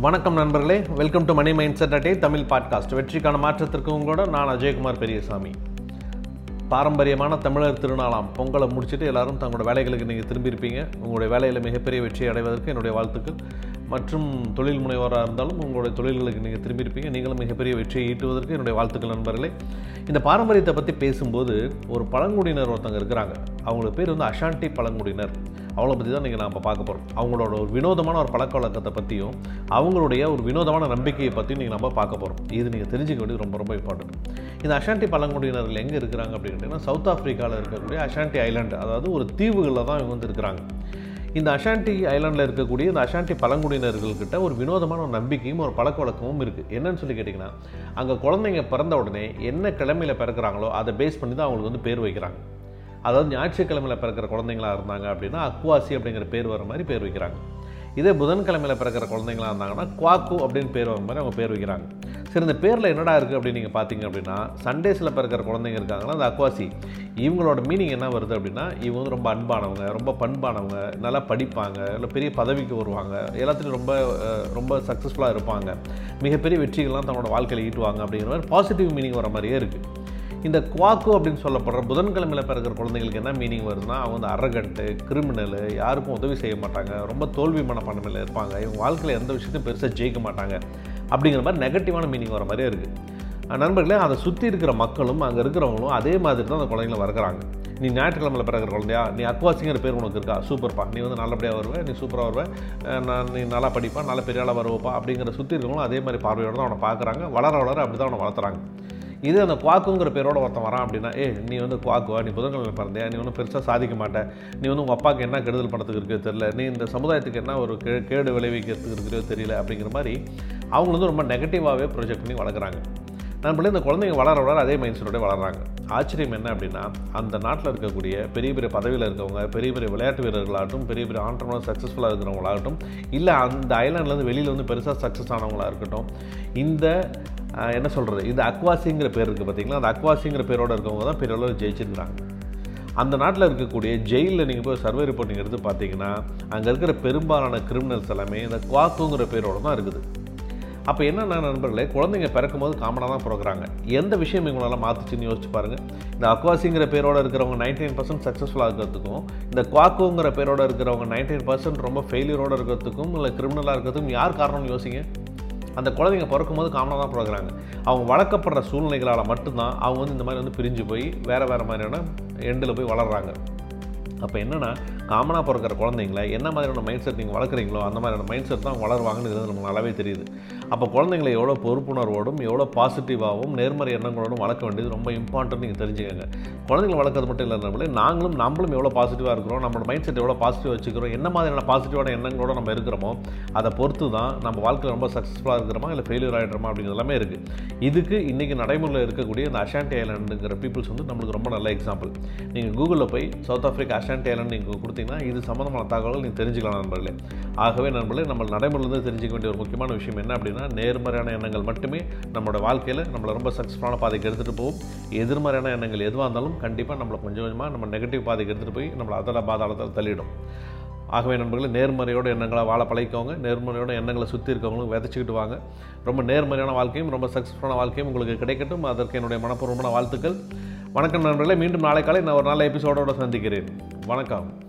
வணக்கம் நண்பர்களே. Welcome to money mind set அட்டே Tamil podcast வெற்றிக்கான மாற்றத்திற்கு உங்களோட நான் அஜயகுமார் பெரியசாமி. பாரம்பரியமான தமிழர் திருநாளாம் பொங்கலை முடிச்சுட்டு எல்லாரும் தங்களோட வேலைகளுக்கு நீங்கள் திரும்பியிருப்பீங்க. உங்களுடைய வேலையில் மிகப்பெரிய வெற்றி அடைவதற்கு என்னுடைய வாழ்த்துக்கள். மற்றும் தொழில் முனைவராக இருந்தாலும் உங்களுடைய தொழில்களுக்கு நீங்கள் திரும்பியிருப்பீங்க. நீங்களும் மிகப்பெரிய வெற்றியை ஈட்டுவதற்கு என்னுடைய வாழ்த்துக்கள் நண்பர்களே. இந்த பாரம்பரியத்தை பற்றி பேசும்போது ஒரு பழங்குடியினர் ஒருத்தங்க இருக்கிறாங்க. அவங்களோட பேர் வந்து அஷாண்டி பழங்குடியினர். அவளை பற்றி தான் நீங்கள் நாம் பார்க்க போகிறோம் அவங்களோட ஒரு வினோதமான ஒரு பழக்க வழக்கத்தை பற்றியும் அவங்களுடைய ஒரு வினோதமான நம்பிக்கையை பற்றியும் நீங்கள் நம்ம பார்க்க போகிறோம் இது நீங்கள் தெரிஞ்சுக்க வேண்டியது ரொம்ப ரொம்ப இம்பார்ட்டன்ட் இந்த அஷாண்டி பழங்குடியினர்கள் எங்கே இருக்கிறாங்க அப்படின்னு கேட்டிங்கன்னா சவுத் ஆஃப்ரிக்காவில் இருக்கக்கூடிய அஷாண்டி ஐலாண்டு அதாவது ஒரு தீவுகளில் தான் இவங்க வந்து இருக்கிறாங்க. இந்த அஷாண்டி ஐலாண்டில் இருக்கக்கூடிய இந்த அஷாண்டி பழங்குடியினர்கள்கிட்ட ஒரு வினோதமான ஒரு நம்பிக்கையும் ஒரு பழக்க வழக்கமும் இருக்குது என்னன்னு சொல்லி கேட்டிங்கன்னா அங்கே குழந்தைங்க பிறந்த உடனே என்ன கிழமையில் பிறக்கிறாங்களோ அதை பேஸ் பண்ணி தான் அவங்களுக்கு வந்து பேர் வைக்கிறாங்க. அதாவது ஞாயிற்றுக்கிழமையில் பிறக்கிற குழந்தைங்களா இருந்தாங்க அப்படின்னா அக்குவாசி அப்படிங்கிற பேர் வர மாதிரி பேர் வைக்கிறாங்க. இதே புதன்கிழமையில் பிறக்கிற குழந்தைங்களா இருந்தாங்கன்னா குவாக்கு அப்படின்னு பேர் வர மாதிரி அவங்க பேர் வைக்கிறாங்க. சரி இந்த பேரில் என்னடா இருக்குது அப்படின்னு நீங்கள் பார்த்தீங்க அப்படின்னா சண்டேஸில் பிறக்கிற குழந்தைங்க இருக்காங்கன்னா அந்த அக்வாசி இவங்களோட மீனிங் என்ன வருது அப்படின்னா இவங்க வந்து ரொம்ப அன்பானவங்க ரொம்ப பண்பானவங்க நல்லா படிப்பாங்க இல்லை பெரிய பதவிக்கு வருவாங்க எல்லாத்துலேயும் ரொம்ப ரொம்ப சக்ஸஸ்ஃபுல்லாக இருப்பாங்க. மிகப்பெரிய வெற்றிகள்லாம் தன்னோட வாழ்க்கையில் ஈட்டுவாங்க அப்படிங்கிற மாதிரி பாசிட்டிவ் மீனிங் வர மாதிரியே இருக்குது இந்த குவாக்கு அப்படின்னு சொல்லப்படுற புதன்கிழமையில் பிறக்கிற குழந்தைங்களுக்கு என்ன மீனிங் வருதுன்னா அவங்க வந்து அரகண்ட்டு கிரிமினலு யாருக்கும் உதவி செய்ய மாட்டாங்க ரொம்ப தோல்வி மனப்பான்மையில் இருப்பாங்க இவங்க வாழ்க்கையில் எந்த விஷயத்தையும் பெருசாக ஜெயிக்க மாட்டாங்க. அப்படிங்கிற மாதிரி நெகட்டிவான மீனிங் வர மாதிரியே இருக்குது நண்பர்களே அதை சுற்றி இருக்கிற மக்களும் அங்கே இருக்கிறவங்களும் அதே மாதிரி தான் அந்த குழந்தைங்கள வளர்க்குறாங்க. நீ ஞாயிற்றுக்கிழமையில் பிறகுற குழந்தையா? நீ அக்வாசிங்கிற பேர் உனக்கு இருக்கா? சூப்பர்ப்பா. நீ வந்து நல்லபடியாக வருவே நீ சூப்பராக வருவே. நான் நீ நல்லா படிப்பா நல்ல பெரிய ஆளாக வருவப்பா அப்படிங்கிற சுற்றி இருக்கிறவங்களும் அதே மாதிரி பார்வையோடு தான் அவனை பார்க்குறாங்க. வளர வளர அப்படி தான் அவனை வளர்த்துறாங்க. இது அந்த குவாக்குங்கிற பேரோட ஒருத்தன் வரான் அப்படின்னா ஏ நீ வந்து குவாக்குவா நீ புதன்கிழமை பிறந்தியா? நீ ஒன்றும் பெருசாக சாதிக்க மாட்டேன் நீ வந்து உங்கள் அப்பாவுக்கு என்ன கெடுதல் பண்ணத்துக்கு இருக்கோ தெரியல. நீ இந்த சமுதாயத்துக்கு என்ன ஒரு கே கேடு விளைவிக்கிறதுக்கு இருக்கிறதோ தெரியல. அப்படிங்கிற மாதிரி அவங்க வந்து ரொம்ப நெகட்டிவாகவே ப்ரொஜெக்ட் பண்ணி வளர்க்குறாங்க. நம்மளே இந்த குழந்தைங்க வளர வளர அதே மைண்ட் செட்டோட ஆச்சரியம் என்ன அப்படின்னா அந்த நாட்டில் இருக்கக்கூடிய பெரிய பெரிய பதவியில் இருக்கவங்க பெரிய பெரிய விளையாட்டு வீரர்களாகட்டும் பெரிய பெரிய ஆண்டர்னர் சக்ஸஸ்ஃபுல்லாக இருக்கிறவங்களாகட்டும் இல்லை அந்த ஐலாண்ட்லேருந்து வெளியில் வந்து பெருசாக சக்ஸஸ் ஆனவங்களா இருக்கட்டும் இந்த என்ன சொல்கிறது இந்த அக்வாசிங்கிற பேர் இருக்குது பார்த்தீங்களா அந்த அக்வாசிங்கிற பேரோட இருக்கவங்க தான் பெரிய அளவில் ஜெயிச்சிருக்கிறாங்க. அந்த நாட்டில் இருக்கக்கூடிய ஜெயிலில் நீங்கள் போய் சர்வே ரிப்போர்ட் நீங்கள் எடுத்து பார்த்தீங்கன்னா அங்கே இருக்கிற பெரும்பாலான கிரிமினல்ஸ் எல்லாமே இந்த குவாக்குங்கிற பேரோட தான் இருக்குது. அப்போ என்னென்ன நண்பர்களே குழந்தைங்க பிறக்கும் போது காமனாக தான் பிறகுறாங்க எந்த விஷயம் இவங்களால மாற்றுச்சுன்னு யோசிச்சு பாருங்கள் இந்த அக்வாசிங்கிற பேரோட இருக்கிறவங்க நைன்டி நைன் பர்சன்ட் சக்ஸஸ்ஃபுல்லாக இருக்கிறதுக்கும் இந்த குவாக்குங்கிற பேரோட இருக்கிறவங்க நைன்டி நைன் பர்சன்ட் ரொம்ப ஃபெயிலியரோடு இருக்கிறதுக்கும் இல்லை கிரிமினலாக இருக்கிறதுக்கும் யார் காரணம்னு யோசிங்க. அந்த குழந்தைங்க பிறக்கும் போது காமனாக தான் பிறகுறாங்க அவங்க வளர்க்கப்படுற சூழ்நிலைகளால் மட்டும்தான் அவங்க வந்து இந்த மாதிரி வந்து பிரிஞ்சு போய் வேறு வேறு மாதிரியான எண்டில் போய் வளர்கிறாங்க அப்போ என்னென்னா காமனாக பிறக்கிற குழந்தைங்கள என்ன மாதிரியான மைண்ட் செட் நீங்கள் வளர்க்குறீங்களோ அந்த மாதிரியான மைண்ட் செட் தான் வளருவாங்கன்னு நமக்கு நல்லாவே தெரியுது. அப்போ குழந்தைங்களை எவ்வளோ பொறுப்புணர்வோடும் எவ்வளோ பாசிட்டிவாகவும் நேர்மறை எண்ணங்களோடும் வளர்க்க வேண்டியது ரொம்ப இம்பார்ட்டன்ட் நீங்கள் தெரிஞ்சுக்கங்க. குழந்தைங்களை வளர்க்குறது மட்டும் இல்லை நம்மளே நாங்களும் நம்மளும் எவ்வளோ பாசிட்டிவாக இருக்கிறோம் நம்மளோட மைண்ட் செட் எவ்வளோ பாசிட்டிவ் வச்சுக்கிறோம் என்ன மாதிரியான பாசிட்டிவான எண்ணங்களோட நம்ம இருக்கிறோமோ அதை பொறுத்து தான் நம்ம வாழ்க்கையில் ரொம்ப சக்ஸஸ்ஃபுல்லாக இருக்கிறோமா இல்லை ஃபெயிலியர் ஆகிடுறோமா அப்படிங்கிறது எல்லாமே இருக்குது இதுக்கு இன்றைக்கி நடைமுறையில் இருக்கக்கூடிய இந்த அஷாண்டி ஐலாண்டுங்கிற பீப்புள்ஸ் வந்து நம்மளுக்கு ரொம்ப நல்ல எக்ஸாம்பிள் நீங்கள் கூகுளில் போய் சவுத் ஆஃப்ரிக்கா அஷாண்டி ஐலாண்ட் நீங்கள் கொடுத்தீங்கன்னா இது சம்மந்தமான தகவல்கள் நீங்கள் தெரிஞ்சுக்கலாம் நண்பர்களே. ஆகவே நண்பர்களே நம்ம நடைமுறையிலிருந்து தெரிஞ்சுக்க வேண்டிய ஒரு முக்கியமான விஷயம் என்ன அப்படின்னா நேர்மறையான எண்ணங்கள் மட்டுமே நம்மளோட வாழ்க்கையில் நம்மளை ரொம்ப சக்ஸஸ்ஃபுல்லான பாதைக்கு எடுத்துகிட்டு போகும். எதிர்மறையான எண்ணங்கள் எதுவாக இருந்தாலும் கண்டிப்பாக நம்மளை கொஞ்சம் கொஞ்சமாக நம்ம நெகட்டிவ் பாதைக்கு எடுத்துகிட்டு போய் நம்மளை அதோட பாதாளத்தில் தள்ளிடும். ஆகவே நண்பர்களே நேர்மறையோட எண்ணங்களை வாழ பழகிக்கோங்க. நேர்மறையோட எண்ணங்களை சுற்றி இருக்கவங்களும் விதைச்சிக்கிட்டு வாங்க. ரொம்ப நேர்மறையான வாழ்க்கையும் ரொம்ப சக்ஸஸ்ஃபுல்லான வாழ்க்கையும் உங்களுக்கு கிடைக்கட்டும். அதற்கு என்னுடைய மனப்பூர்வமான வாழ்த்துக்கள். வணக்கம் நண்பர்களே மீண்டும் நாளை காலை நான் ஒரு நல்ல எபிசோடோடு சந்திக்கிறேன். வணக்கம்.